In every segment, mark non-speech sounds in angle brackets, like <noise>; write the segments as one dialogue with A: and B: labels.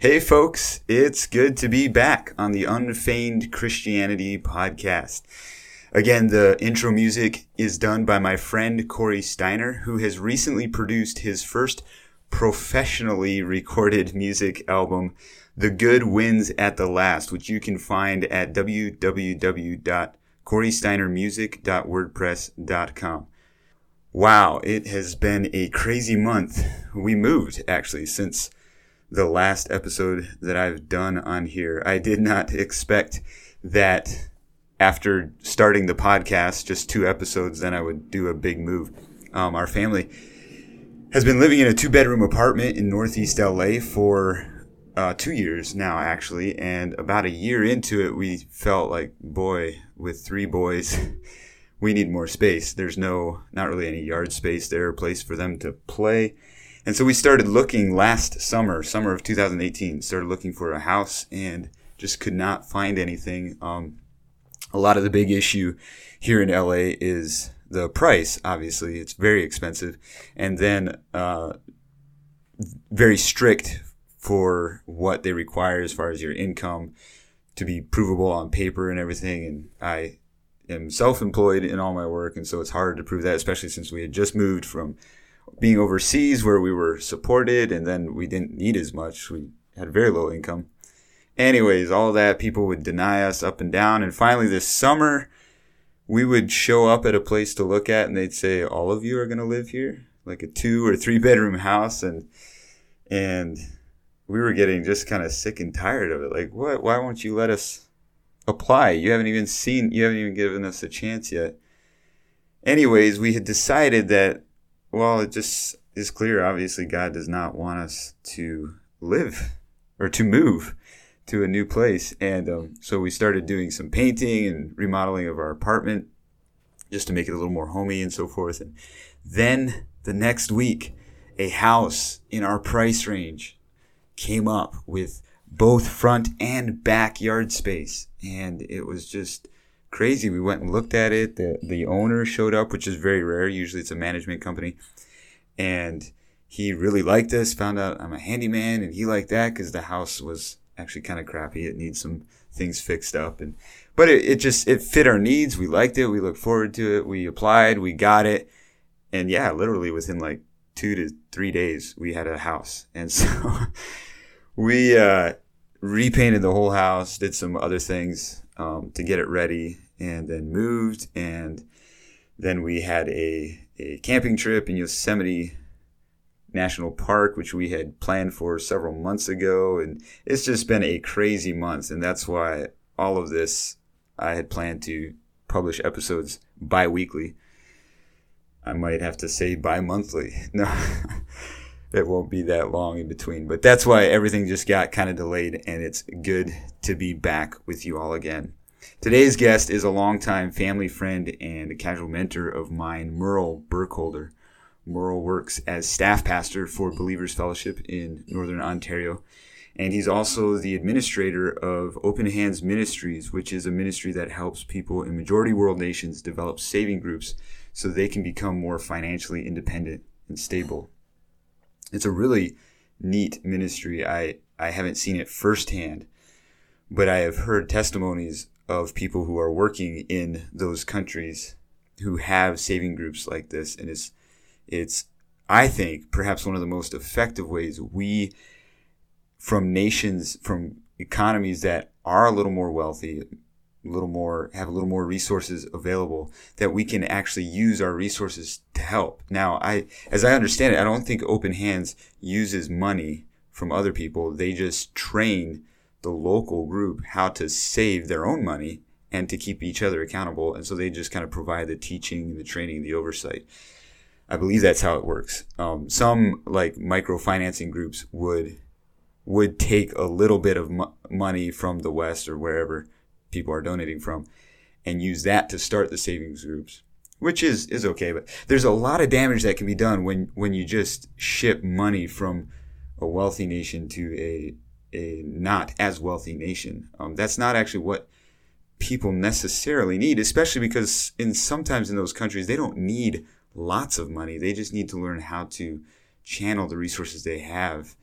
A: Hey, folks, it's good to be back on the Unfeigned Christianity podcast. Again, the intro music is done by my friend Corey Steiner, who has recently produced his first professionally recorded music album, The Good Wins at the Last, which you can find at www.coreysteinermusic.wordpress.com. Wow, it has been a crazy month. We moved actually since the last episode that I've done on here. I did not expect that after starting the podcast, just two episodes, then I would do a big move. Um, our family has been living in a two bedroom apartment in Northeast LA for uh, two years now, actually. And about a year into it, we felt like, boy, with three boys, <laughs> we need more space. There's no, not really any yard space there, a place for them to play. And so we started looking last summer, summer of 2018, started looking for a house and just could not find anything. Um, a lot of the big issue here in LA is the price. Obviously, it's very expensive, and then uh, very strict for what they require as far as your income to be provable on paper and everything. And I am self-employed in all my work, and so it's hard to prove that, especially since we had just moved from being overseas where we were supported and then we didn't need as much. We had very low income. Anyways, all that people would deny us up and down. And finally, this summer, we would show up at a place to look at and they'd say, all of you are going to live here, like a two or three <laughs> bedroom house. And, and we were getting just kind of sick and tired of it. Like, what? Why won't you let us apply? You haven't even seen, you haven't even given us a chance yet. Anyways, we had decided that well, it just is clear. Obviously, God does not want us to live or to move to a new place. And um, so we started doing some painting and remodeling of our apartment just to make it a little more homey and so forth. And then the next week, a house in our price range came up with both front and backyard space. And it was just crazy. We went and looked at it. The the owner showed up, which is very rare. Usually it's a management company, and he really liked us. Found out I'm a handyman, and he liked that because the house was actually kind of crappy. It needs some things fixed up, and but it, it just it fit our needs. We liked it. We looked forward to it. We applied. We got it, and yeah, literally within like two to three days, we had a house, and <laughs> so we. uh repainted the whole house, did some other things um, to get it ready, and then moved. And then we had a, a camping trip in Yosemite National Park, which we had planned for several months ago. And it's just been a crazy month. And that's why all of this, I had planned to publish episodes bi weekly. I might have to say bi monthly. <laughs> No. It won't be that long in between. But that's why everything just got kind of delayed, and it's good to be back with you all again. Today's guest is a longtime family friend and a casual mentor of mine, Merle Burkholder. Merle works as staff pastor for Believers Fellowship in Northern Ontario. And he's also the administrator of Open Hands Ministries, which is a ministry that helps people in majority world nations develop saving groups so they can become more financially independent and stable it's a really neat ministry. I, I haven't seen it firsthand, but I have heard testimonies of people who are working in those countries who have saving groups like this. And it's, it's, I think, perhaps one of the most effective ways we, from nations, from economies that are a little more wealthy, a little more, have a little more resources available that we can actually use our resources to help. Now, I, as I understand it, I don't think Open Hands uses money from other people. They just train the local group how to save their own money and to keep each other accountable. And so they just kind of provide the teaching, the training, the oversight. I believe that's how it works. Um, some like microfinancing groups would would take a little bit of mo- money from the West or wherever people are donating from and use that to start the savings groups which is is okay but there's a lot of damage that can be done when when you just ship money from a wealthy nation to a a not as wealthy nation. Um, that's not actually what people necessarily need especially because in sometimes in those countries they don't need lots of money. They just need to learn how to channel the resources they have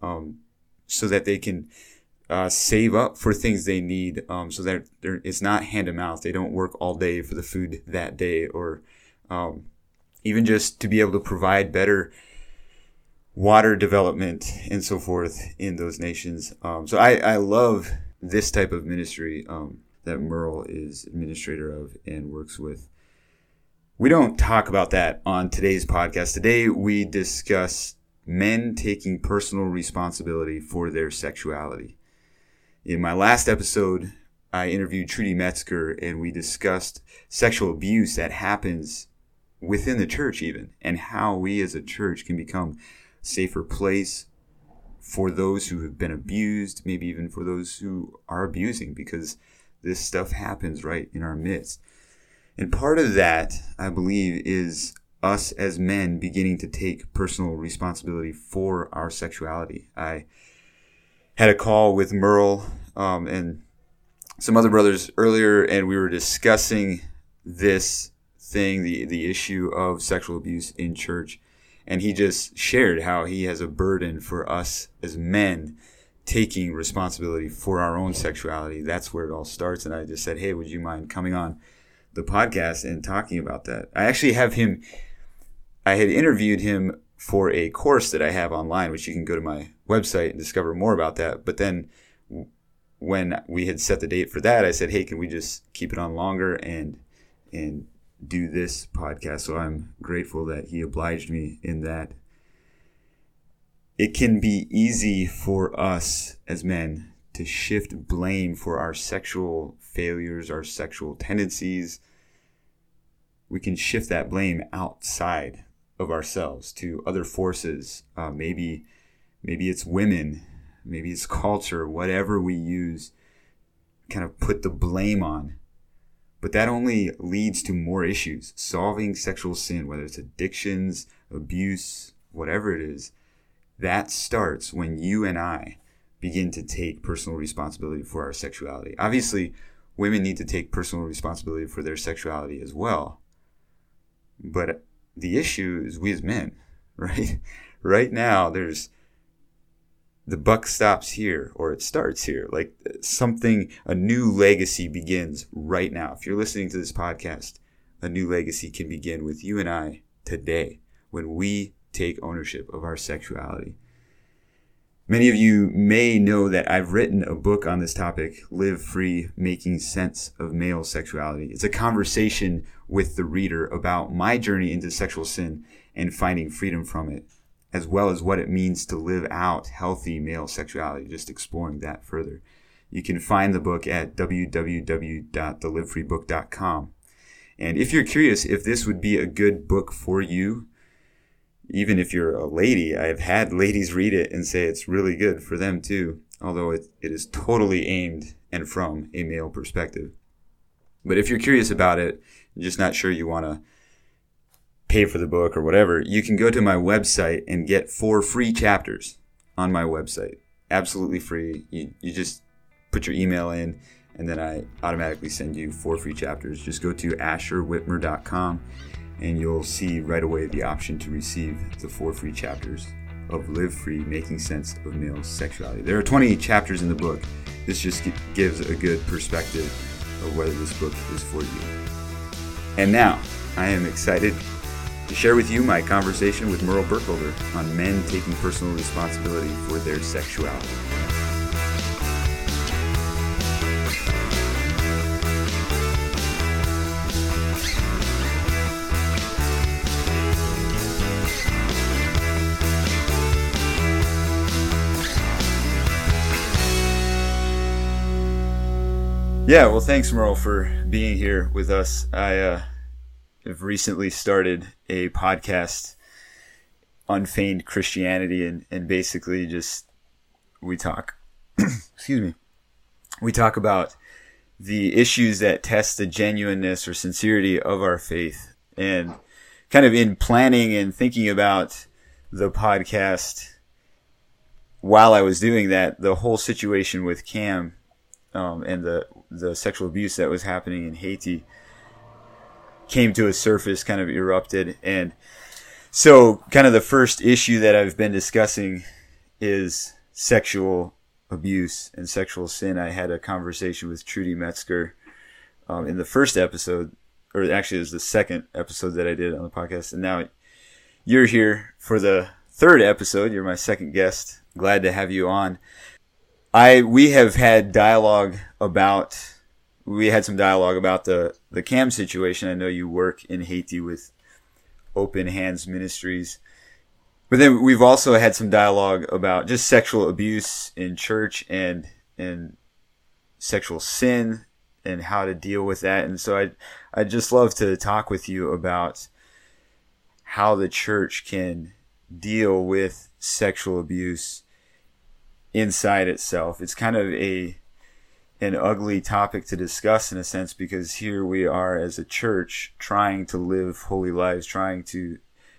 A: um, so that they can uh, save up for things they need um, so that it's not hand to mouth. They don't work all day for the food that day or um, even just to be able to provide better water development and so forth in those nations. Um, so I, I love this type of ministry um, that Merle is administrator of and works with. We don't talk about that on today's podcast. Today we discuss men taking personal responsibility for their sexuality. In my last episode, I interviewed Trudy Metzger and we discussed sexual abuse that happens within the church even and how we as a church can become a safer place for those who have been abused, maybe even for those who are abusing because this stuff happens right in our midst. And part of that, I believe, is us as men beginning to take personal responsibility for our sexuality. I had a call with Merle um, and some other brothers earlier, and we were discussing this thing, the the issue of sexual abuse in church, and he just shared how he has a burden for us as men taking responsibility for our own sexuality. That's where it all starts. And I just said, "Hey, would you mind coming on the podcast and talking about that?" I actually have him I had interviewed him for a course that I have online, which you can go to my website and discover more about that. But then when we had set the date for that, I said, "Hey, can we just keep it on longer and and do this podcast?" So I'm grateful that he obliged me in that. It can be easy for us as men to shift blame for our sexual failures, our sexual tendencies. We can shift that blame outside of ourselves to other forces. Uh, maybe, maybe it's women, maybe it's culture, whatever we use, kind of put the blame on. But that only leads to more issues. Solving sexual sin, whether it's addictions, abuse, whatever it is, that starts when you and I begin to take personal responsibility for our sexuality. Obviously, women need to take personal responsibility for their sexuality as well. But the issue is we as men, <laughs> right? right now, there's the buck stops here or it starts here. Like something, a new legacy begins right now. If you're listening to this podcast, a new legacy can begin with you and I today when we take ownership of our sexuality. Many of you may know that I've written a book on this topic, Live Free Making Sense of Male Sexuality. It's a conversation with the reader about my journey into sexual sin and finding freedom from it, as well as what it means to live out healthy male sexuality, just exploring that further. You can find the book at www.thelivefreebook.com. And if you're curious if this would be a good book for you, even if you're a lady, I've had ladies read it and say it's really good for them too, although it, it is totally aimed and from a male perspective. But if you're curious about it, just not sure you want to pay for the book or whatever, you can go to my website and get four free chapters on my website. Absolutely free. You, you just put your email in and then I automatically send you four free chapters. Just go to asherwitmer.com and you'll see right away the option to receive the four free chapters of Live Free Making Sense of Male Sexuality. There are 20 chapters in the book. This just gives a good perspective of whether this book is for you. And now, I am excited to share with you my conversation with Merle Burkholder on men taking personal responsibility for their sexuality. Yeah, well, thanks, Merle, for being here with us. I uh, have recently started a podcast, Unfeigned Christianity, and, and basically just we talk, <clears throat> excuse me, we talk about the issues that test the genuineness or sincerity of our faith. And kind of in planning and thinking about the podcast, while I was doing that, the whole situation with CAM um, and the the sexual abuse that was happening in Haiti came to a surface, kind of erupted, and so kind of the first issue that I've been discussing is sexual abuse and sexual sin, I had a conversation with Trudy Metzger um, in the first episode, or actually it was the second episode that I did on the podcast. And now you're here for the third episode. You're my second guest. Glad to have you on. I we have had dialogue about we had some dialogue about the the CAM situation. I know you work in Haiti with Open Hands Ministries. But then we've also had some dialogue about just sexual abuse in church and and sexual sin and how to deal with that. And so I I'd just love to talk with you about how the church can deal with sexual abuse inside itself. It's kind of a an ugly topic to discuss in a sense because here we are as a church trying to live holy lives, trying to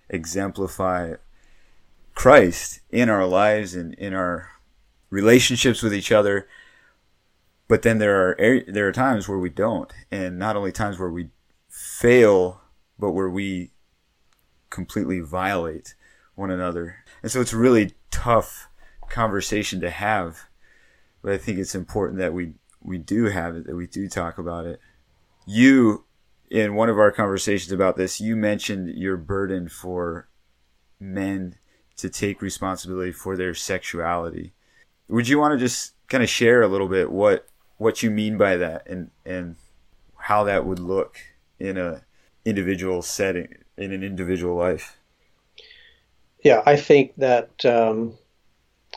A: exemplify Christ in our lives and in our relationships with each other. But then there are there are times where we don't, and not only times where we fail, but where we completely violate one another. And so it's really tough conversation to have. But I think it's important that we we do have it, that we do talk about it. You, in one of our conversations about this, you mentioned your burden for men to take responsibility for their sexuality. Would you want to just kind of share a little bit what what you mean by that and and how that would look in a individual setting in an individual life?
B: Yeah, I think that um,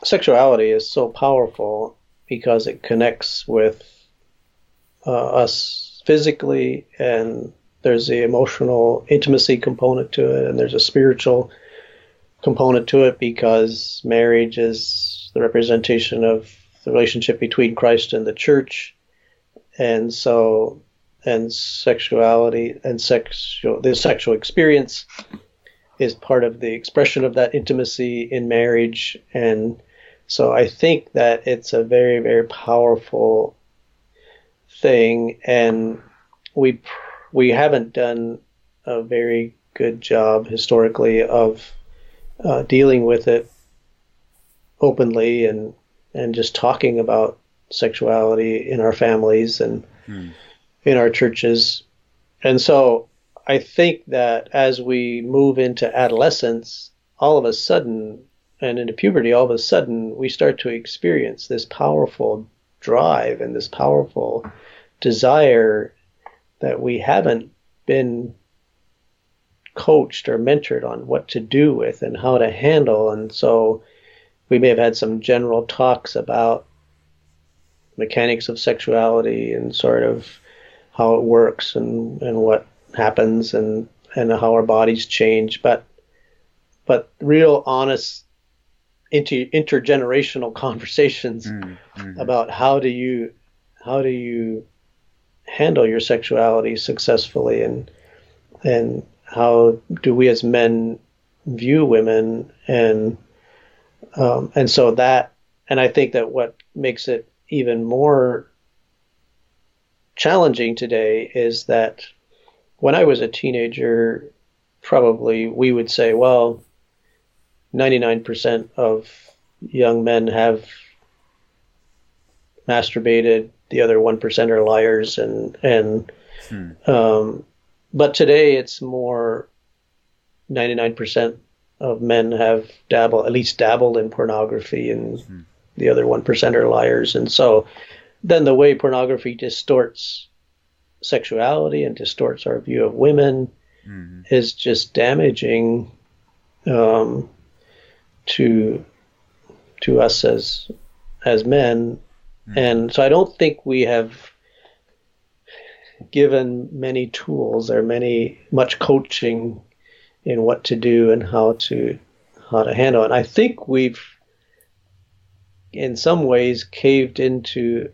B: sexuality is so powerful because it connects with uh, us physically and there's the emotional intimacy component to it and there's a spiritual component to it because marriage is the representation of the relationship between Christ and the church. And so, and sexuality and sexual, the sexual experience is part of the expression of that intimacy in marriage. And so I think that it's a very, very powerful thing. And we, we haven't done a very good job historically of uh, dealing with it openly and and just talking about sexuality in our families and hmm. in our churches. And so I think that as we move into adolescence, all of a sudden, and into puberty, all of a sudden, we start to experience this powerful drive and this powerful desire that we haven't been coached or mentored on what to do with and how to handle. And so we may have had some general talks about mechanics of sexuality and sort of how it works and, and what happens and, and how our bodies change. But but real honest inter, intergenerational <laughs> conversations mm-hmm. about how do you how do you handle your sexuality successfully and and how do we as men view women and um, and so that and I think that what makes it even more challenging today is that when I was a teenager, probably we would say, well, 99% of young men have masturbated, the other 1% are liars, and, and hmm. um, but today it's more 99% of men have dabbled, at least dabbled in pornography, and mm-hmm. the other 1% are liars. And so then the way pornography distorts sexuality and distorts our view of women mm-hmm. is just damaging um, to to us as as men. Mm-hmm. And so I don't think we have given many tools or many much coaching in what to do and how to how to handle it. And I think we've in some ways caved into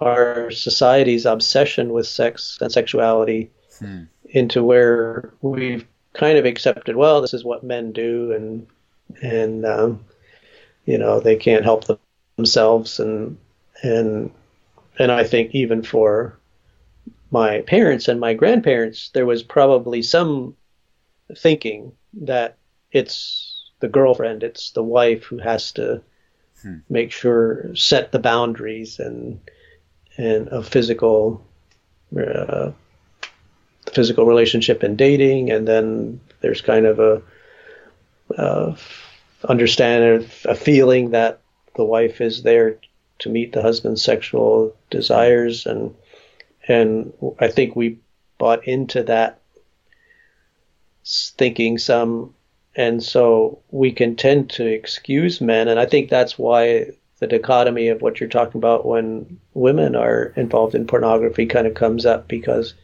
B: our society's obsession with sex and sexuality hmm. into where we've kind of accepted well this is what men do and and um, you know they can't help themselves and and and I think even for my parents and my grandparents, there was probably some thinking that it's the girlfriend, it's the wife who has to hmm. make sure set the boundaries and and a physical uh, physical relationship and dating, and then there's kind of a uh, understanding, a feeling that the wife is there to meet the husband's sexual desires, and and I think we bought into that thinking some, and so we can tend to excuse men, and I think that's why the dichotomy of what you're talking about when women are involved in pornography kind of comes up because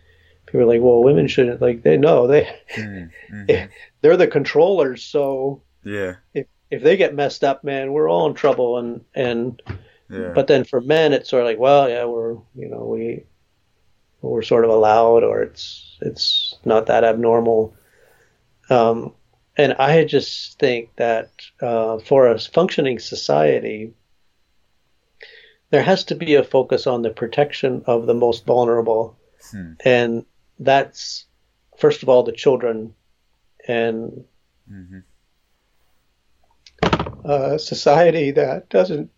B: people are like, well, women shouldn't like they know they mm-hmm. <laughs> they're the controllers, so
A: yeah,
B: if if they get messed up, man, we're all in trouble, and and yeah. but then for men, it's sort of like, well, yeah, we're you know we we're sort of allowed, or it's it's not that abnormal. Um, and I just think that uh, for a functioning society, there has to be a focus on the protection of the most vulnerable. Hmm. And that's, first of all, the children and mm-hmm. a society that doesn't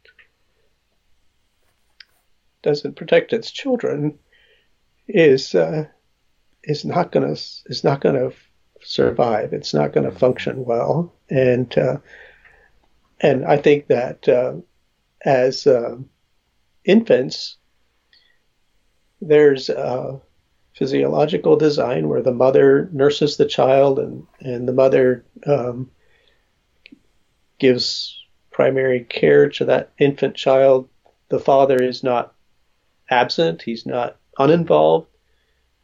B: doesn't protect its children is uh, is not gonna is not gonna survive. It's not gonna function well, and uh, and I think that uh, as uh, infants, there's a physiological design where the mother nurses the child and, and the mother um, gives primary care to that infant child. The father is not absent, he's not uninvolved,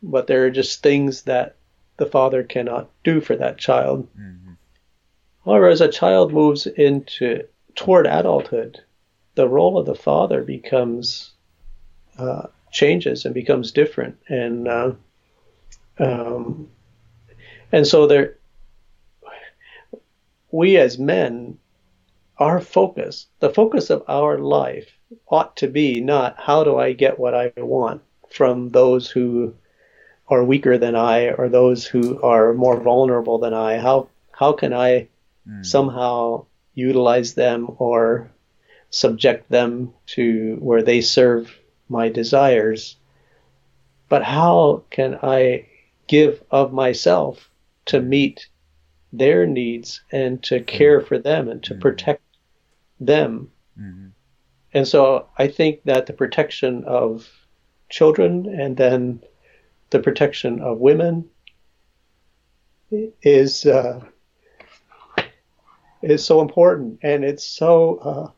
B: but there are just things that the father cannot do for that child. Mm-hmm. However, as a child moves into toward adulthood, the role of the father becomes uh, changes and becomes different, and uh, um, and so there, we as men, our focus, the focus of our life, ought to be not how do I get what I want from those who are weaker than I or those who are more vulnerable than I. How how can I mm. somehow utilize them or subject them to where they serve my desires. But how can I give of myself to meet their needs and to care for them and to mm-hmm. protect them? Mm-hmm. And so I think that the protection of children and then the protection of women is uh, is so important, and it's so uh,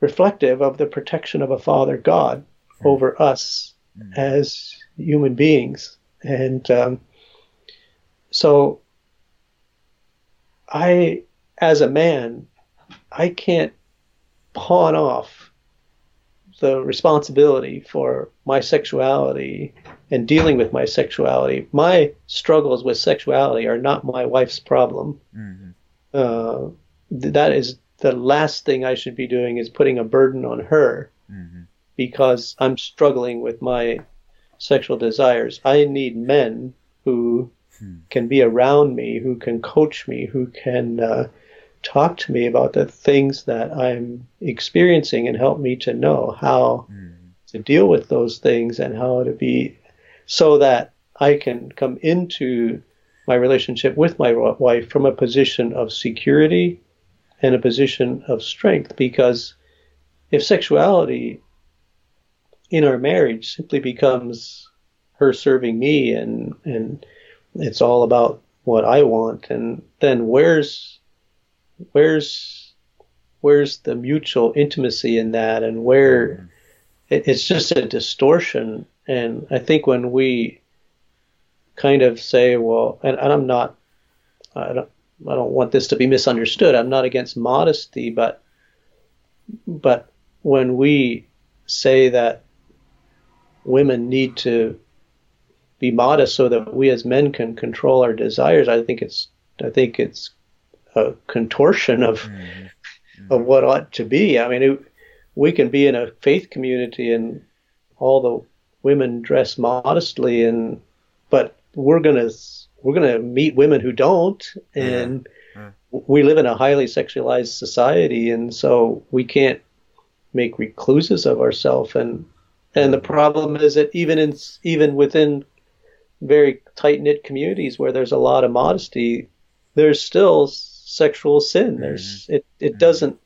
B: reflective of the protection of a Father God over us mm. as human beings. And um, so I, as a man, I can't pawn off the responsibility for my sexuality and dealing with my sexuality. My struggles with sexuality are not my wife's problem. Mm-hmm. Uh, that is the last thing I should be doing is putting a burden on her mm-hmm. because I'm struggling with my sexual desires. I need men who hmm. can be around me, who can coach me, who can uh, talk to me about the things that I'm experiencing and help me to know how mm. to deal with those things and how to be so that I can come into my relationship with my wife from a position of security in a position of strength because if sexuality in our marriage simply becomes her serving me and and it's all about what I want and then where's where's where's the mutual intimacy in that? And where it, it's just a distortion. And I think when we kind of say well and, and I'm not I don't I don't want this to be misunderstood. I'm not against modesty, but but when we say that women need to be modest so that we as men can control our desires, I think it's I think it's a contortion of mm-hmm. of what ought to be. I mean, it, we can be in a faith community and all the women dress modestly, and but we're gonna we're going to meet women who don't, and mm. we live in a highly sexualized society, and so we can't make recluses of ourselves. And and the problem is that even in even within very tight knit communities where there's a lot of modesty, there's still sexual sin. There's mm-hmm. it it mm-hmm. doesn't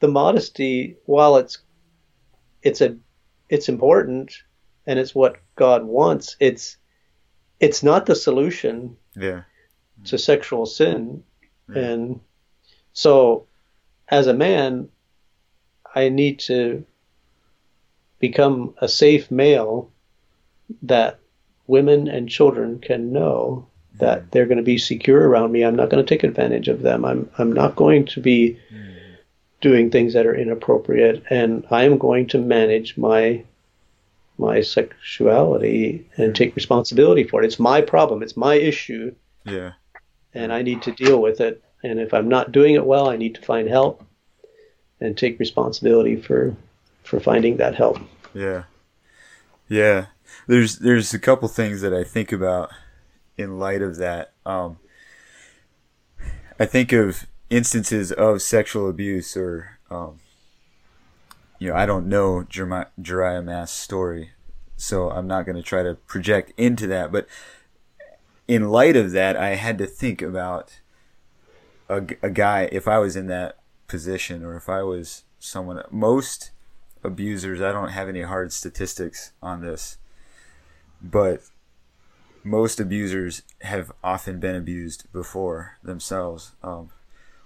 B: the modesty while it's it's a it's important and it's what God wants. It's it's not the solution
A: yeah.
B: to sexual sin. Yeah. And so as a man, I need to become a safe male that women and children can know that mm. they're going to be secure around me. I'm not going to take advantage of them. I'm I'm not going to be mm. doing things that are inappropriate and I am going to manage my my sexuality and take responsibility for it. It's my problem. It's my issue.
A: Yeah.
B: And I need to deal with it. And if I'm not doing it well, I need to find help and take responsibility for for finding that help.
A: Yeah. Yeah. There's there's a couple things that I think about in light of that. Um, I think of instances of sexual abuse or um, you know, I don't know Jeriah Mast's story, so I'm not going to try to project into that. But in light of that, I had to think about a, a guy, if I was in that position or if I was someone, most abusers, I don't have any hard statistics on this, but most abusers have often been abused before themselves um,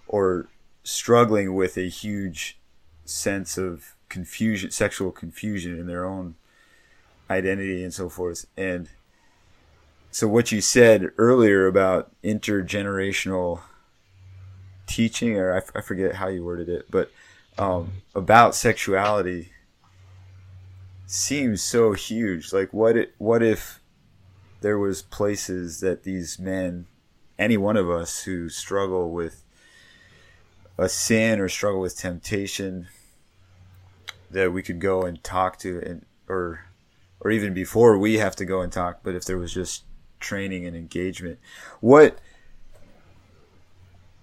A: or struggling with a huge sense of confusion, sexual confusion in their own identity and so forth. And so what you said earlier about intergenerational teaching, or I, forget how you worded it, but um, about sexuality seems so huge. Like what it, what if there was places that these men, any one of us who struggle with a sin or struggle with temptation that we could go and talk to and or or even before we have to go and talk but if there was just training and engagement. What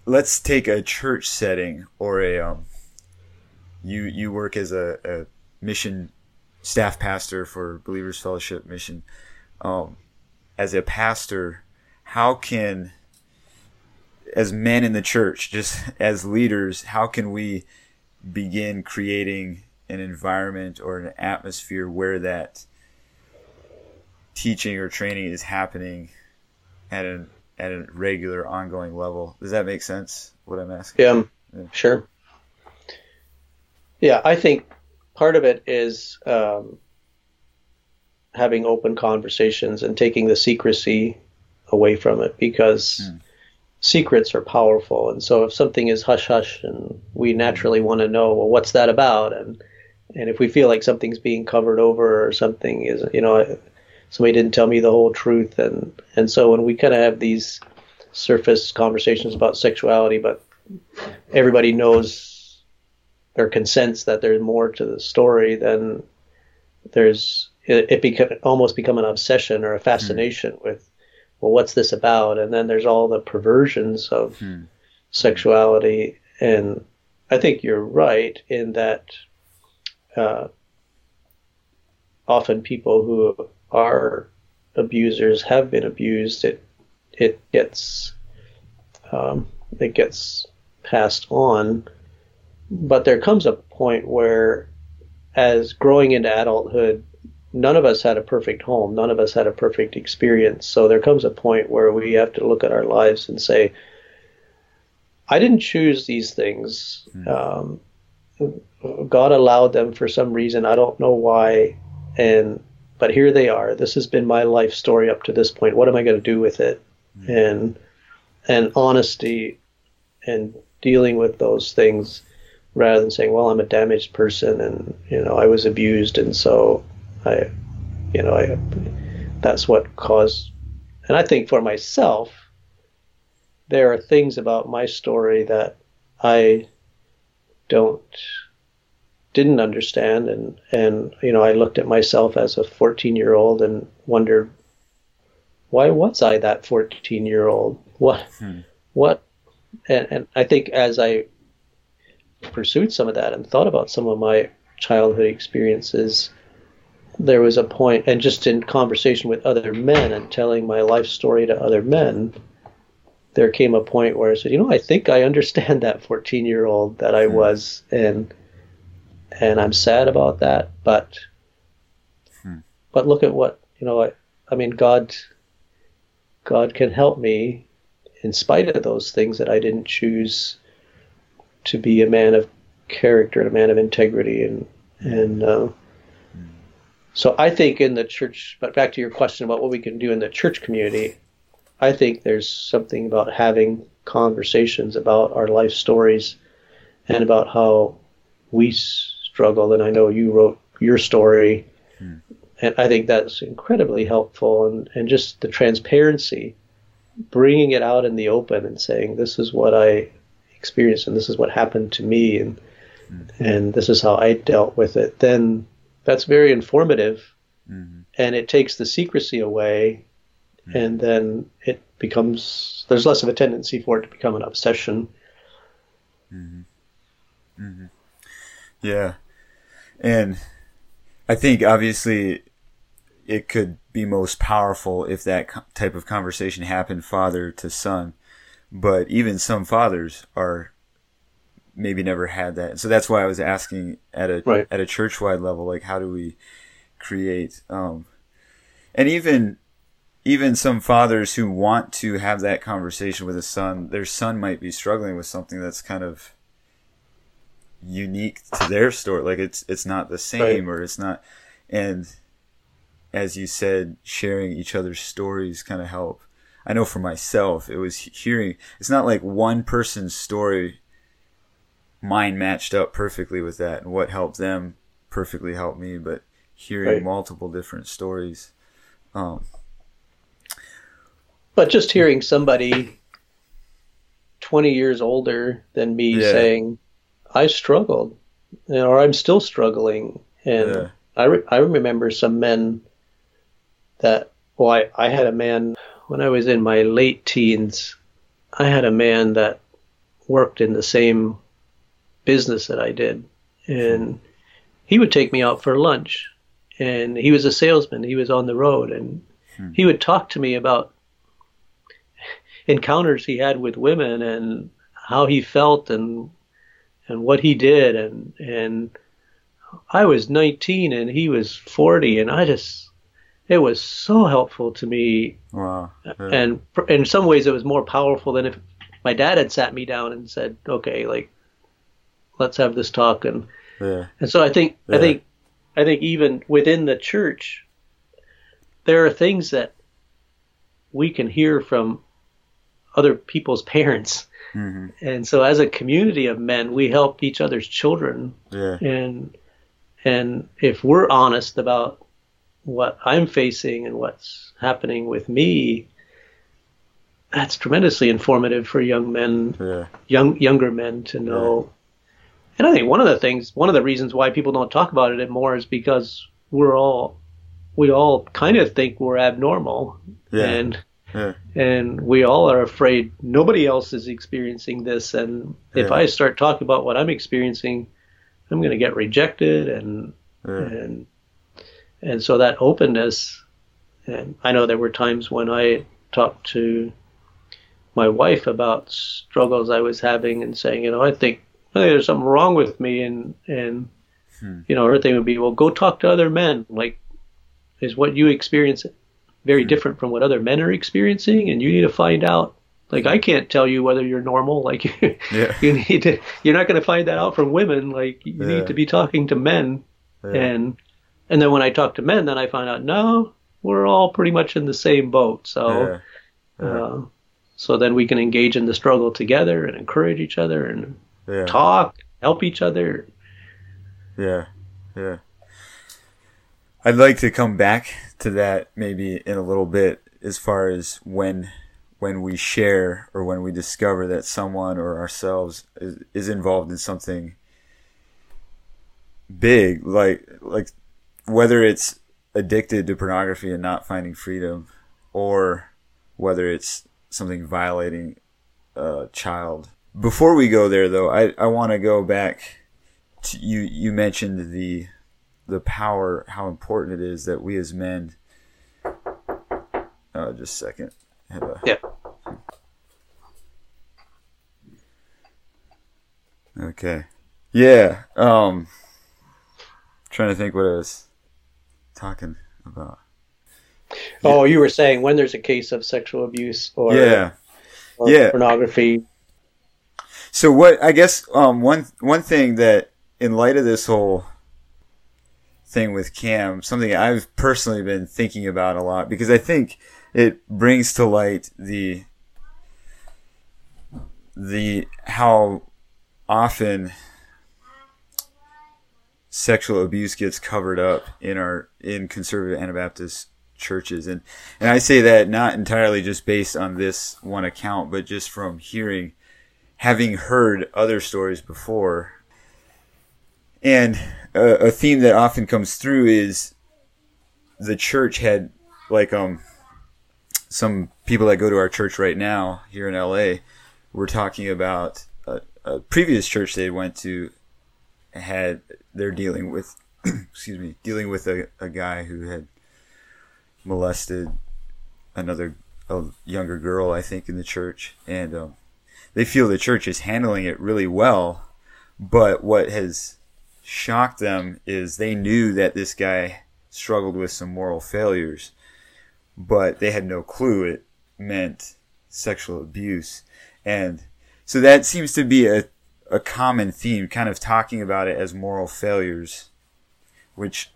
A: let's take a church setting or a um you you work as a, a mission staff pastor for believers fellowship mission. Um as a pastor how can as men in the church just <laughs> as leaders how can we begin creating an environment or an atmosphere where that teaching or training is happening at an at a regular ongoing level. Does that make sense? What I'm asking?
B: Yeah, yeah. sure. Yeah, I think part of it is um, having open conversations and taking the secrecy away from it because mm. secrets are powerful. And so if something is hush hush and we naturally want to know, well, what's that about? And and if we feel like something's being covered over or something is you know somebody didn't tell me the whole truth and and so when we kind of have these surface conversations about sexuality but everybody knows or consents that there's more to the story then there's it, it become almost become an obsession or a fascination mm. with well what's this about and then there's all the perversions of mm. sexuality and i think you're right in that uh, often people who are abusers have been abused. It it gets um, it gets passed on, but there comes a point where, as growing into adulthood, none of us had a perfect home. None of us had a perfect experience. So there comes a point where we have to look at our lives and say, I didn't choose these things. Mm. Um, God allowed them for some reason. I don't know why. And but here they are. This has been my life story up to this point. What am I going to do with it? Mm-hmm. And and honesty and dealing with those things rather than saying, well, I'm a damaged person and you know I was abused and so I, you know, I that's what caused. And I think for myself, there are things about my story that I don't didn't understand and and you know I looked at myself as a 14 year old and wondered why was I that 14 year old what hmm. what and, and I think as I pursued some of that and thought about some of my childhood experiences, there was a point, and just in conversation with other men and telling my life story to other men, there came a point where I said, you know, I think I understand that 14 year old that I hmm. was, and and I'm sad about that, but hmm. but look at what you know. I, I mean, God God can help me in spite of those things that I didn't choose to be a man of character and a man of integrity and and uh, so I think in the church but back to your question about what we can do in the church community I think there's something about having conversations about our life stories and about how we struggle and I know you wrote your story hmm. and I think that's incredibly helpful and, and just the transparency bringing it out in the open and saying this is what I experienced and this is what happened to me and mm-hmm. and this is how I dealt with it, then that's very informative mm-hmm. and it takes the secrecy away mm-hmm. and then it becomes there's less of a tendency for it to become an obsession.
A: Mm-hmm. Mm-hmm. Yeah. And I think obviously it could be most powerful if that type of conversation happened father to son. But even some fathers are maybe never had that. So that's why I was asking at a right. at a church wide level, like how do we create um, and even even some fathers who want to have that conversation with a son, their son might be struggling with something that's kind of unique to their story. Like it's it's not the same right. or it's not and as you said, sharing each other's stories kind of help. I know for myself, it was hearing, it's not like one person's story, mine matched up perfectly with that. And what helped them perfectly helped me, but hearing right. multiple different stories. Um,
B: but just hearing somebody 20 years older than me yeah. saying, I struggled, you know, or I'm still struggling. And yeah. I, re- I remember some men that, well, I, I had a man when I was in my late teens, I had a man that worked in the same business that I did. And he would take me out for lunch. And he was a salesman, he was on the road. And hmm. he would talk to me about encounters he had with women and how he felt and and what he did and and I was 19 and he was 40 and I just it was so helpful to me. Wow. Yeah. And in some ways, it was more powerful than if my dad had sat me down and said, "Okay, like, let's have this talk." And yeah. and so I think yeah. I think I think even within the church, there are things that we can hear from other people's <laughs> parents. Mm-hmm. And so as a community of men, we help each other's children. Yeah. And and if we're honest about what I'm facing and what's happening with me, that's tremendously informative for young men, yeah. young younger men to know. Yeah. And I think one of the things, one of the reasons why people don't talk about it more is because we're all, we all kind of think we're abnormal, yeah. and and we all are afraid nobody else is experiencing this, and if I start talking about what I'm experiencing, I'm going to get rejected, and and and so that openness, and I know there were times when I talked to my wife about struggles I was having and saying, you know, I think, I think there's something wrong with me, and and hmm. you know, her thing would be, well, go talk to other men. Like, is what you experience very hmm. different from what other men are experiencing, and you need to find out. Like, I can't tell you whether you're normal. Like, <laughs> yeah. you need to. You're not going to find that out from women. Like, you yeah. need to be talking to men, yeah. and and then when I talk to men, then I find out no, we're all pretty much in the same boat. So. Uh, so then we can engage in the struggle together and encourage each other and talk, help each other.
A: Yeah, yeah. I'd like to come back to that maybe in a little bit as far as when when we share or when we discover that someone or ourselves is, is involved in something big like like whether it's addicted to pornography and not finding freedom, or whether it's something violating a child. Before we go there, though, I, I want to go back. To, you you mentioned the the power, how important it is that we as men. Uh, just a second. A,
B: yeah.
A: Okay. Yeah. Um. Trying to think what I was talking about.
B: Oh, you were saying when there's a case of sexual abuse or
A: yeah,
B: or
A: yeah,
B: pornography.
A: So what? I guess um, one one thing that in light of this whole thing with CAM, something I've personally been thinking about a lot because I think it brings to light the the how often sexual abuse gets covered up in our in conservative Anabaptist churches. And and I say that not entirely just based on this one account but just from hearing having heard other stories before and a, a theme that often comes through is the church had like um some people that go to our church right now here in LA were talking about a, a previous church they went to had they're dealing with <clears throat> excuse me dealing with a, a guy who had molested another a younger girl I think in the church. And um, they feel the church is handling it really well but what has shocked them is they knew that this guy struggled with some moral failures but they had no clue it meant sexual abuse and so that seems to be a a common theme, kind of talking about it as moral failures, which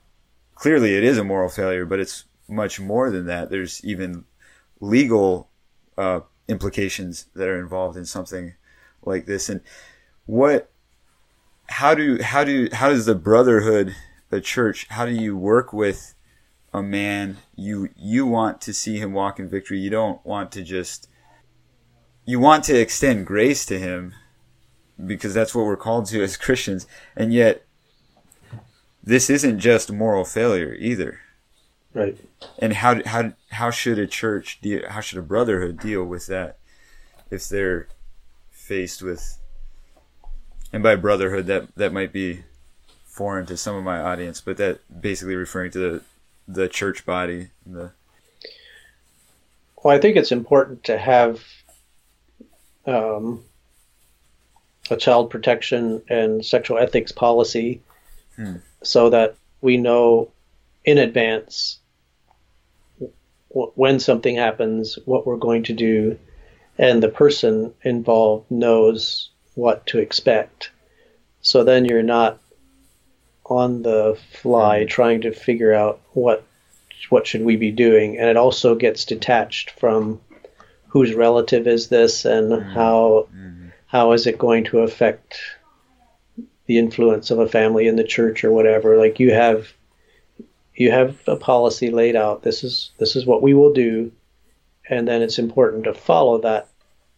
A: clearly it is a moral failure, but it's much more than that. There's even legal uh, implications that are involved in something like this. And what, how do, how do, how does the brotherhood, the church, how do you work with a man you, you want to see him walk in victory? You don't want to just, you want to extend grace to him because that's what we're called to <laughs> as Christians. And yet, this isn't just moral failure either.
B: Right.
A: And how how how should a church deal? How should a brotherhood deal with that if they're faced with? And by brotherhood, that that might be foreign to some of my audience, but that basically referring to the the church body. The
B: well, I think it's important to have um, a child protection and sexual ethics policy hmm. so that we know in advance w- when something happens, what we're going to do, and the person involved knows what to expect. So then you're not on the fly hmm. trying to figure out what what should we be doing. And it also gets detached from whose relative is this and mm how mm how is it going to affect the influence of a family in the church or whatever. Like you have you have a policy laid out. This is this is what we will do. And then it's important to follow that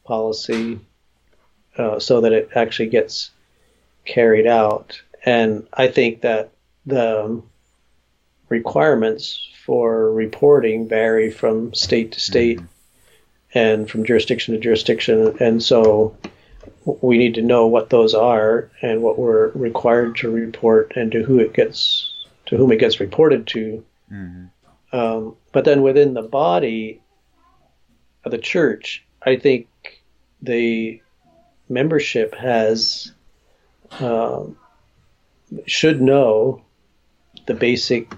B: policy uh, so that it actually gets carried out and i think that the requirements for reporting vary from state to state mm-hmm. and from jurisdiction to jurisdiction and so we need to know what those are and what we're required to report and to who it gets to whom it gets reported to. Mm-hmm. Um, but then within the body of the church, I think the membership has um, should know the basic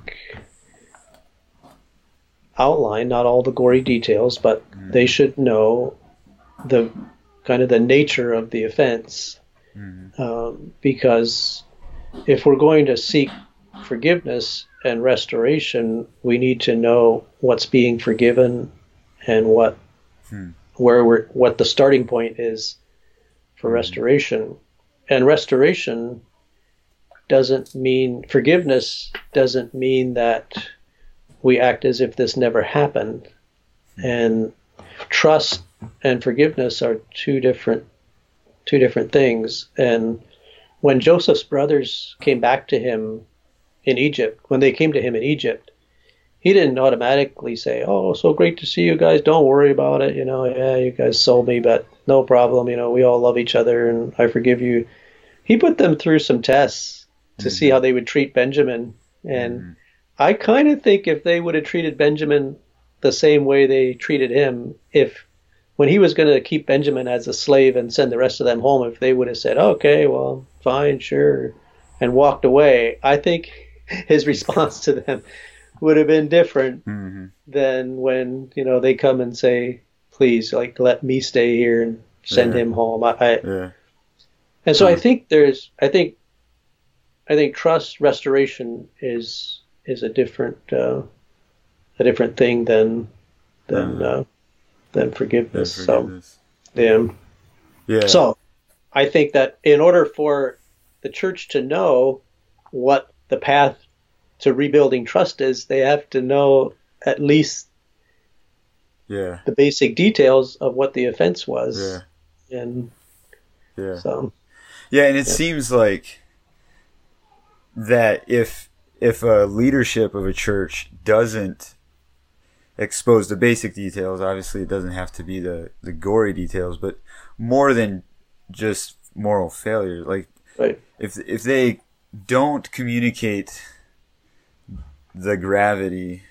B: outline, not all the gory details, but mm-hmm. they should know the kind of the nature of the offense. Mm-hmm. Um, because if we're going to seek forgiveness and restoration, we need to know what's being forgiven and what hmm. where we're what the starting point is for mm-hmm. restoration. And restoration doesn't mean forgiveness doesn't mean that we act as if this never happened. Hmm. And trust and forgiveness are two different two different things. And when Joseph's brothers came back to him in Egypt, when they came to him in Egypt, he didn't automatically say, "Oh, so great to see you guys. Don't worry about it. You know, yeah, you guys sold me, but no problem. You know, we all love each other, and I forgive you." He put them through some tests to mm-hmm. see how they would treat Benjamin, and mm-hmm. I kind of think if they would have treated Benjamin the same way they treated him, if when he was going to keep Benjamin as a slave and send the rest of them home, if they would have said, "Okay, well, fine, sure," and walked away, I think <laughs> his response to them would have been different mm-hmm. than when you know they come and say, "Please, like let me stay here and send yeah. him home." I, I yeah. and so I think there's, I think, I think trust restoration is is a different uh, a different thing than than uh, than forgiveness. forgiveness. So, yeah, yeah. So, I think that in order for the church to know what the path to rebuilding trust is they have to know at least
A: yeah
B: the basic details of what the offense was yeah and
A: yeah so yeah and it yeah. seems like that if if a leadership of a church doesn't expose the basic details obviously it doesn't have to be the the gory details but more than just moral failure like
B: right.
A: if if they don't communicate the gravity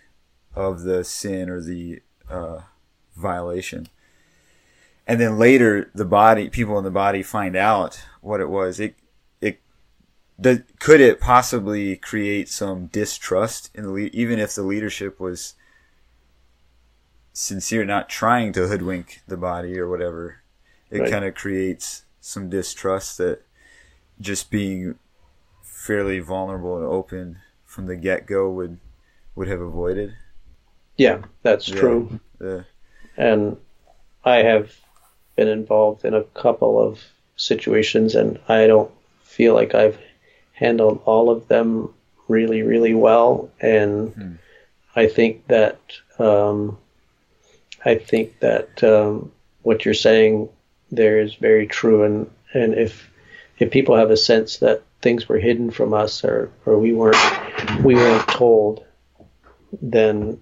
A: of the sin or the uh, violation. And then later, the body, people in the body find out what it was. It, it, the, could it possibly create some distrust in the, even if the leadership was sincere, not trying to hoodwink the body or whatever. It right. kind of creates some distrust that just being fairly vulnerable and open from the get go would would have avoided.
B: Yeah, that's yeah. true.
A: Yeah.
B: And I have been involved in a couple of situations, and I don't feel like I've handled all of them really, really well. And hmm. I think that um, I think that um, what you're saying there is very true. And and if if people have a sense that things were hidden from us or, or we weren't we weren't told, then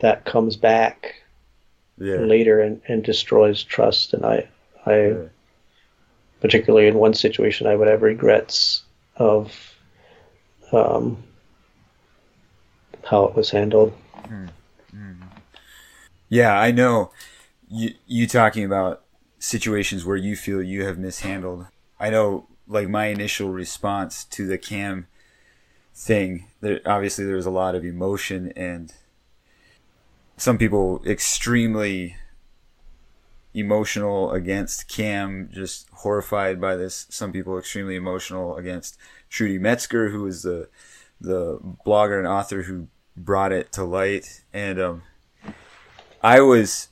B: that comes back yeah. later and, and destroys trust. And I, I, yeah. particularly in one situation, I would have regrets of um, how it was handled. Mm-hmm.
A: Yeah, I know. You you talking about situations where you feel you have mishandled. I know, like my initial response to the CAM thing. There, obviously, there's a lot of emotion, and some people extremely emotional against CAM, just horrified by this. Some people extremely emotional against Trudy Metzger, who is the the blogger and author who brought it to light. And um, I was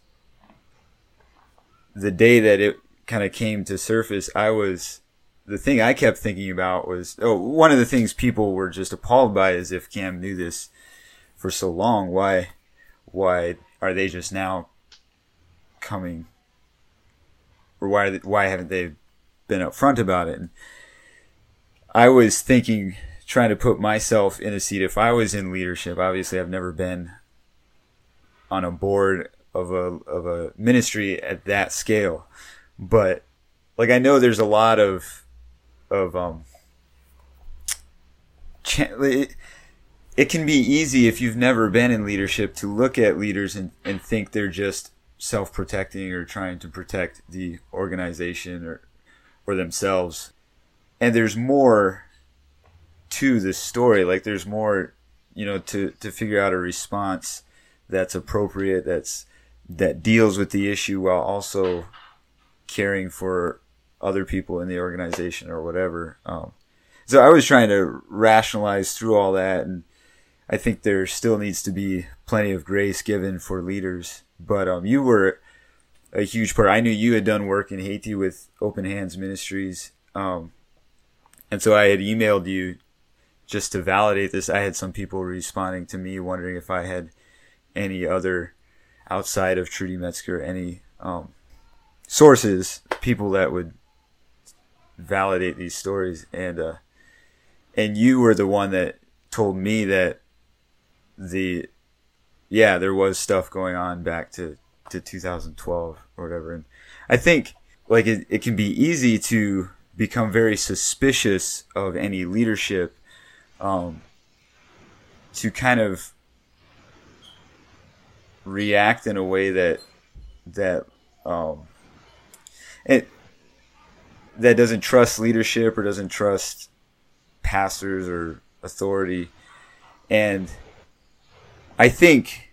A: the day that it kind of came to surface. I was the thing I kept thinking about was oh one of the things people were just appalled by is if CAM knew this for so long why why are they just now coming? Or why why haven't they been upfront about it? And I was thinking trying to put myself in a seat. If I was in leadership obviously I've never been on a board of a of a ministry at that scale. But like I know there's a lot of of um it, it can be easy if you've never been in leadership to look at leaders and, and think they're just self-protecting or trying to protect the organization or or themselves. And there's more to this story. Like there's more you know to to figure out a response that's appropriate that's that deals with the issue while also caring for other people in the organization or whatever. Um, so I was trying to rationalize through all that, and I think there still needs to be plenty of grace given for leaders. But um, you were a huge part. I knew you had done work in Haiti with Open Hands Ministries, um, and so I had emailed you just to validate this. I had some people responding to me wondering if I had any other outside of Trudy Metzger any um, sources, people that would validate these stories and uh and you were the one that told me that the yeah, there was stuff going on back to, to 2012 or whatever. And I think like it, it can be easy to become very suspicious of any leadership, um, to kind of react in a way that, that, um, it, that doesn't trust leadership or doesn't trust pastors or authority. And I think,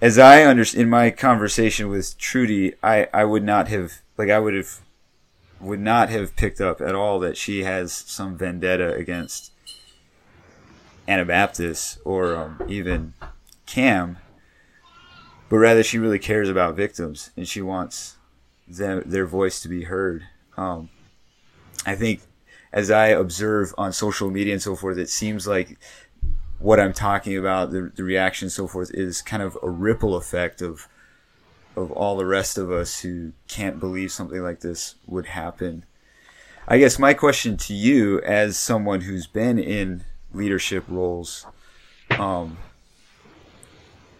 A: as I understand, in my conversation with Trudy, I, I would not have, like, I would have, would not have picked up at all that she has some vendetta against Anabaptists or um, even CAM, but rather she really cares about victims and she wants them, their voice to be heard. Um, I think as I observe on social media and so forth, it seems like what I'm talking about, the, the reaction and so forth, is kind of a ripple effect of of all the rest of us who can't believe something like this would happen. I guess my question to you, as someone who's been in leadership roles, um,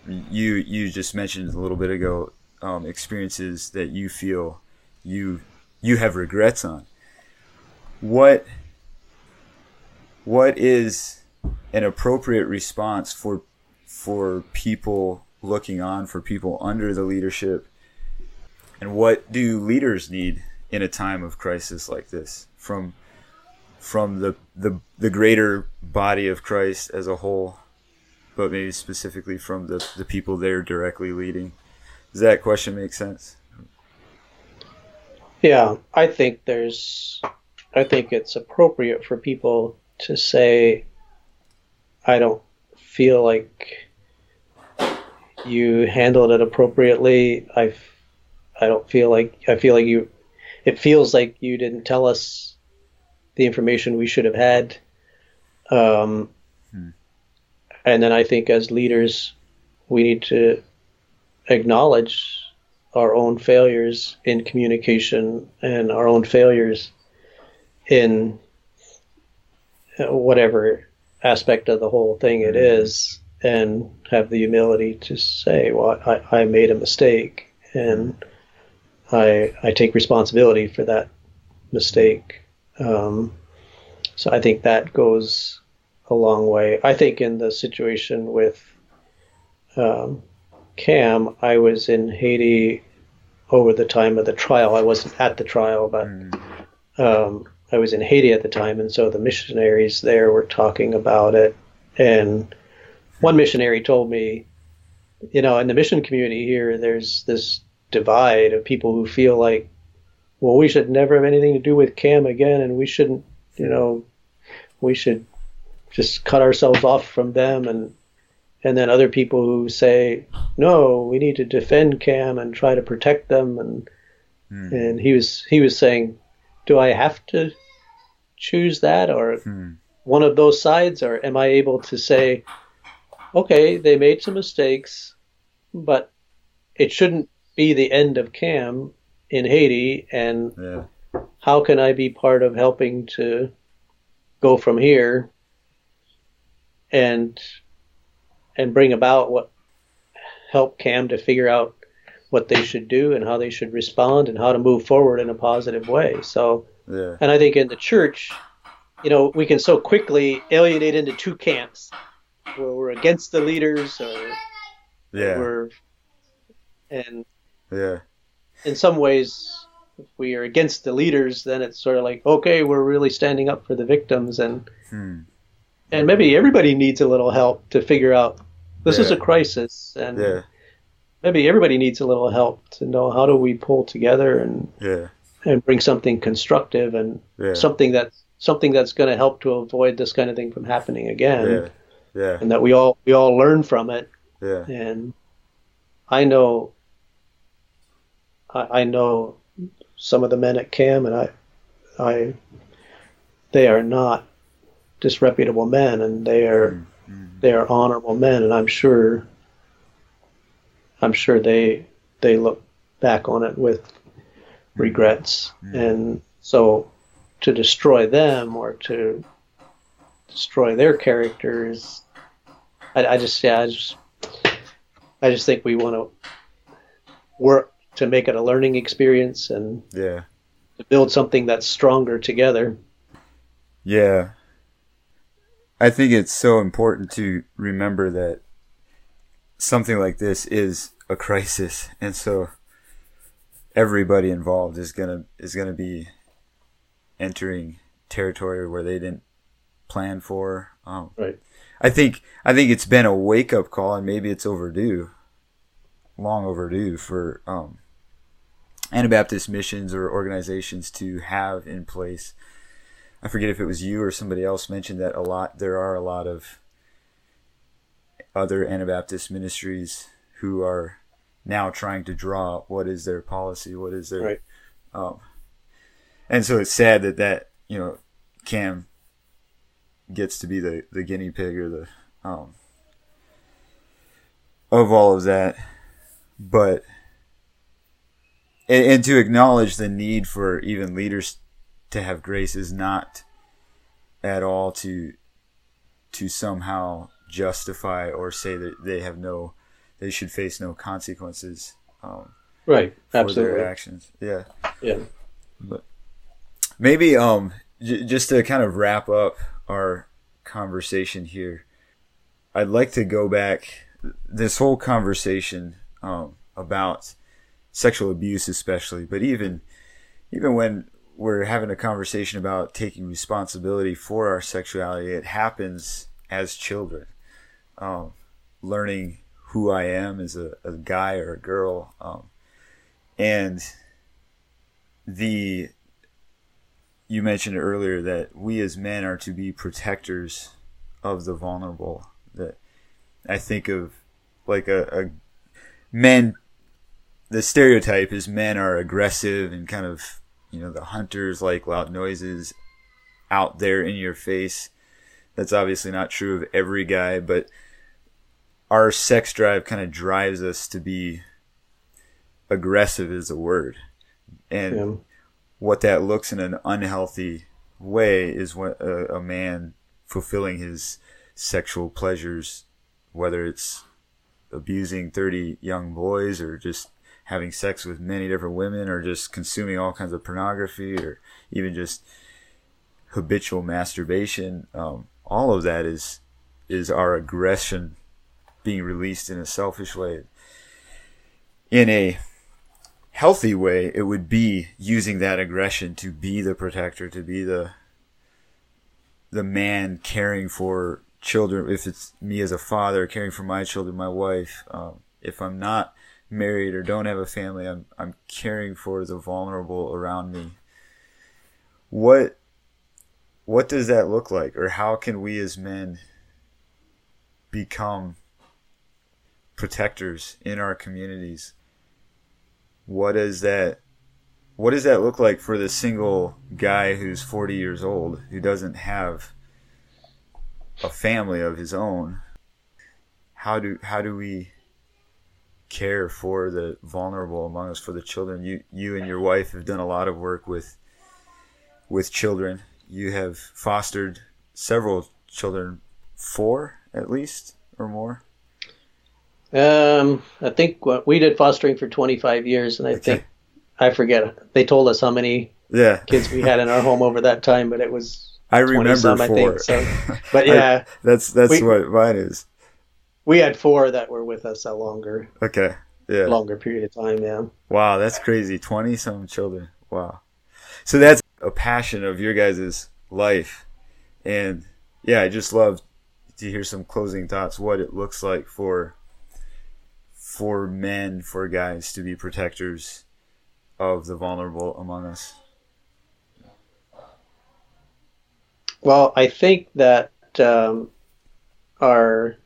A: you you just mentioned a little bit ago um, experiences that you feel you you have regrets on. What what is an appropriate response for for people looking on for people under the leadership and what do leaders need in a time of crisis like this from from the the, the greater body of Christ as a whole but maybe specifically from the, the people they're directly leading does that question make sense
B: yeah i think there's i think it's appropriate for people to say I don't feel like you handled it appropriately. I I don't feel like I feel like you. It feels like you didn't tell us the information we should have had. Um, hmm. And then I think as leaders, we need to acknowledge our own failures in communication and our own failures in whatever aspect of the whole thing it mm-hmm. and have the humility to say, well, I, I made a mistake and I, I take responsibility for that mistake. Um, so I think that goes a long way. I think in the situation with um, CAM, I was in Haiti over the time of the trial. I wasn't at the trial, but mm. um, I was in Haiti at the time, and so the missionaries there were talking about it. And one missionary told me, you know, in the mission community here, there's this divide of people who feel like, well, we should never have anything to do with CAM again, and we shouldn't, you know, we should just cut ourselves off from them and and then other people who say no we need to defend CAM and try to protect them and mm. and he was he was saying do I have to choose that or hmm. one of those sides, or am I able to say, okay, they made some mistakes, but it shouldn't be the end of CAM in Haiti, and yeah. how can I be part of helping to go from here and and bring about what help CAM to figure out what they should do and how they should respond and how to move forward in a positive way. So, yeah. and I think in the church, you know, we can so quickly alienate into two camps where we're against the leaders or yeah. we're and
A: yeah.
B: In some ways, if we are against the leaders, then it's sort of like, okay, we're really standing up for the victims and hmm. and maybe everybody needs a little help to figure out this yeah. is a crisis and yeah maybe everybody needs a little help to know how do we pull together and
A: yeah.
B: and bring something constructive and something that something that's going to help to avoid this kind of thing from happening again.
A: Yeah. Yeah.
B: And that we all we all learn from it.
A: Yeah.
B: And I know I, I know some of the men at CAM and I I they are not disreputable men and they are mm. Mm-hmm. they are honorable men and I'm sure I'm sure they they look back on it with regrets. Mm-hmm. And so to destroy them or to destroy their characters, I, I just yeah, I just I just think we want to work to make it a learning experience and
A: Yeah.
B: to build something that's stronger together.
A: Yeah. I think it's so important to remember that something like this is a crisis and so everybody involved is going to is to be entering territory where they didn't plan for. Um,
B: Right.
A: I think I think it's been a wake up call, and maybe it's overdue, long overdue for um, Anabaptist missions or organizations to have in place. I forget if it was you or somebody else mentioned that a lot. There are a lot of other Anabaptist ministries who are now trying to draw what is their policy, what is their,
B: Right.
A: um, and so it's sad that that you know CAM gets to be the the guinea pig or the um of all of that, but and, and to acknowledge the need for even leaders to have grace is not at all to to somehow justify or say that they have no they should face no consequences um,
B: Right.
A: for
B: Absolutely.
A: their actions. Yeah.
B: Yeah.
A: but Maybe um j- just to kind of wrap up our conversation here, I'd like to go back this whole conversation um, about sexual abuse, especially, but even even when we're having a conversation about taking responsibility for our sexuality, it happens as children, um, learning who I am as a, a guy or a girl, um, and the you mentioned earlier that we as men are to be protectors of the vulnerable. That I think of like a, a men. The stereotype is men are aggressive and kind of you know the hunters like loud noises out there in your face. That's obviously not true of every guy, but our sex drive kind of drives us to be aggressive is a word. And
B: Yeah.
A: what that looks in an unhealthy way is what a, a man fulfilling his sexual pleasures, whether it's abusing 30 young boys or just having sex with many different women or just consuming all kinds of pornography or even just habitual masturbation. Um, all of that is, is our aggression being released in a selfish way. In a healthy way, it would be using that aggression to be the protector, to be the the man caring for children. If it's me as a father caring for my children, my wife. Um, if I'm not married or don't have a family, I'm I'm caring for the vulnerable around me. What what does that look like, or how can we as men become protectors in our communities? what does that what does that look like for the single guy who's 40 years old who doesn't have a family of his own how do how do we care for the vulnerable among us for the children. You you and your wife have done a lot of work with with children. You have fostered several children four at least or more?
B: Um, I think what we did fostering for 25 years, and I
A: Okay.
B: think I forget. They told us how many
A: yeah.
B: kids we had in our home over that time, but it was <laughs>
A: i remember
B: 20-some, I think, so- But <laughs>
A: I-
B: yeah,
A: that's that's
B: We-
A: what mine is
B: we had four that were with us a longer,
A: Okay. Yeah.
B: longer period of time. Yeah.
A: Wow, that's crazy. 20 some children. Wow. So that's a passion of your guys' life. And yeah, I just love to hear some closing thoughts what it looks like for for men, for guys to be protectors of the vulnerable among us.
B: Well, I think that um, our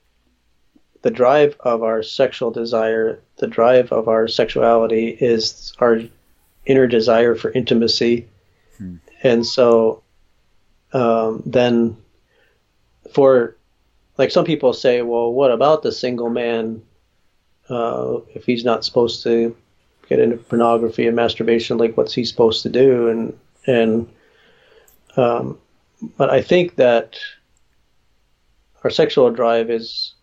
B: the drive of our sexual desire, the drive of our sexuality, is our inner desire for intimacy,
A: Hmm.
B: and so um, then for like some people say, well, what about the single man uh, if he's not supposed to get into pornography and masturbation? Like, what's he supposed to do? And and um, but I think that our sexual drive is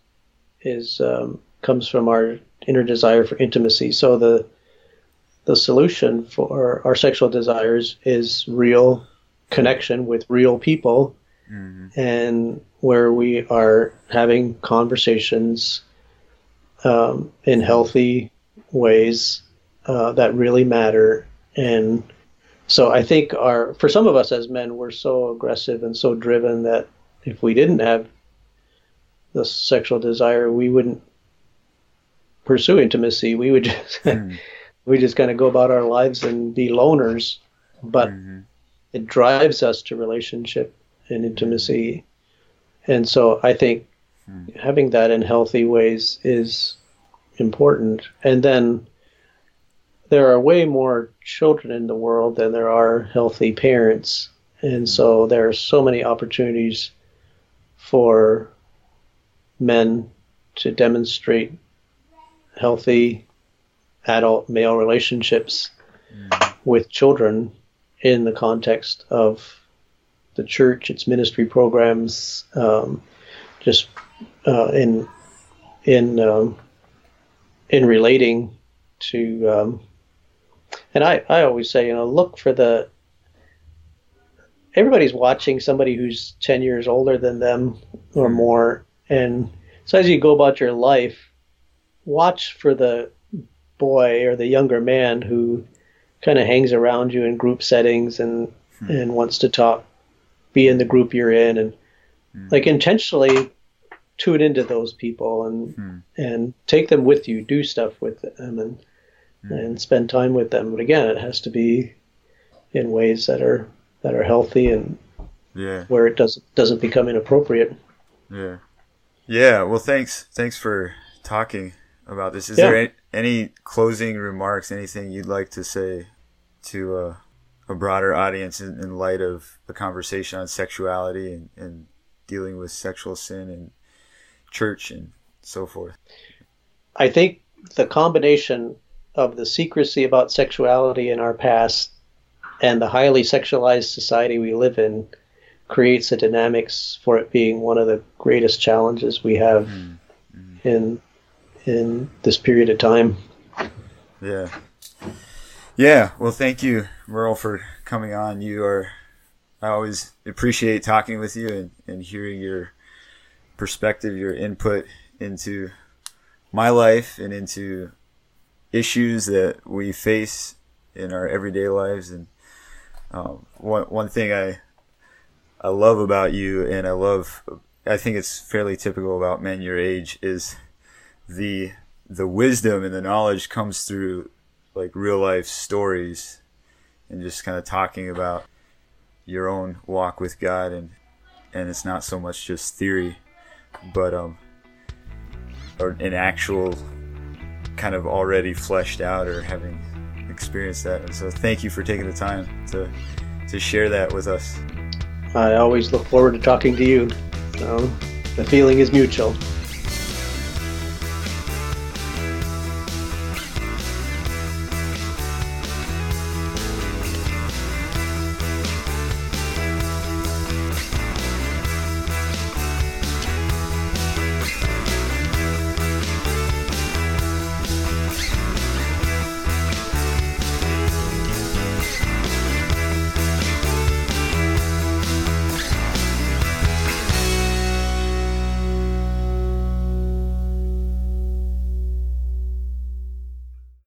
B: is um, comes from our inner desire for intimacy. So the the solution for our sexual desires is real connection with real people mm-hmm. and where we are having conversations um, in healthy ways uh, that really matter and so I think our for some of us as men we're so aggressive and so driven that if we didn't have the sexual desire we wouldn't pursue intimacy we would just <laughs> mm we just kind of go about our lives and be loners, but mm-hmm. it drives us to relationship and intimacy. And so I think mm. having that in healthy ways is important. And then there are way more children in the world than there are healthy parents. And so there are so many opportunities for men to demonstrate healthy adult male relationships mm. with children in the context of the church, its ministry programs, um, just uh, in in um, in relating to. Um, and I, I always say, you know, look for the. Everybody's watching somebody who's ten years older than them or mm. more, and so as you go about your life, watch for the boy or the younger man who kind of hangs around you in group settings and hmm. and wants to talk, be in the group you're in, and hmm. like intentionally tune into those people and hmm. and take them with you, do stuff with them, and hmm. and spend time with them. But again, it has to be in ways that are that are healthy and
A: yeah,
B: where it doesn't doesn't become inappropriate.
A: Yeah, yeah. Well, thanks thanks for talking about this. Is yeah. there any, any, closing remarks, anything you'd like to say to uh, a broader audience in, in, light of the conversation on sexuality and, and dealing with sexual sin and church and so forth?
B: I think the combination of the secrecy about sexuality in our past and the highly sexualized society we live in creates a dynamics for it being one of the greatest challenges we have mm-hmm. in in this period of time.
A: Yeah. Yeah. Well, thank you, Merle, for coming on. You are, I always appreciate talking with you and, and hearing your perspective, your input into my life and into issues that we face in our everyday lives. And um, one one thing I I love about you, and I love, I think it's fairly typical about men your age, is the the wisdom and the knowledge comes through like real life stories and just kind of talking about your own walk with God and and it's not so much just theory but um or an actual kind of already fleshed out or having experienced that. And so thank you for taking the time to to share that with us
B: I always look forward to talking to you. So the feeling is mutual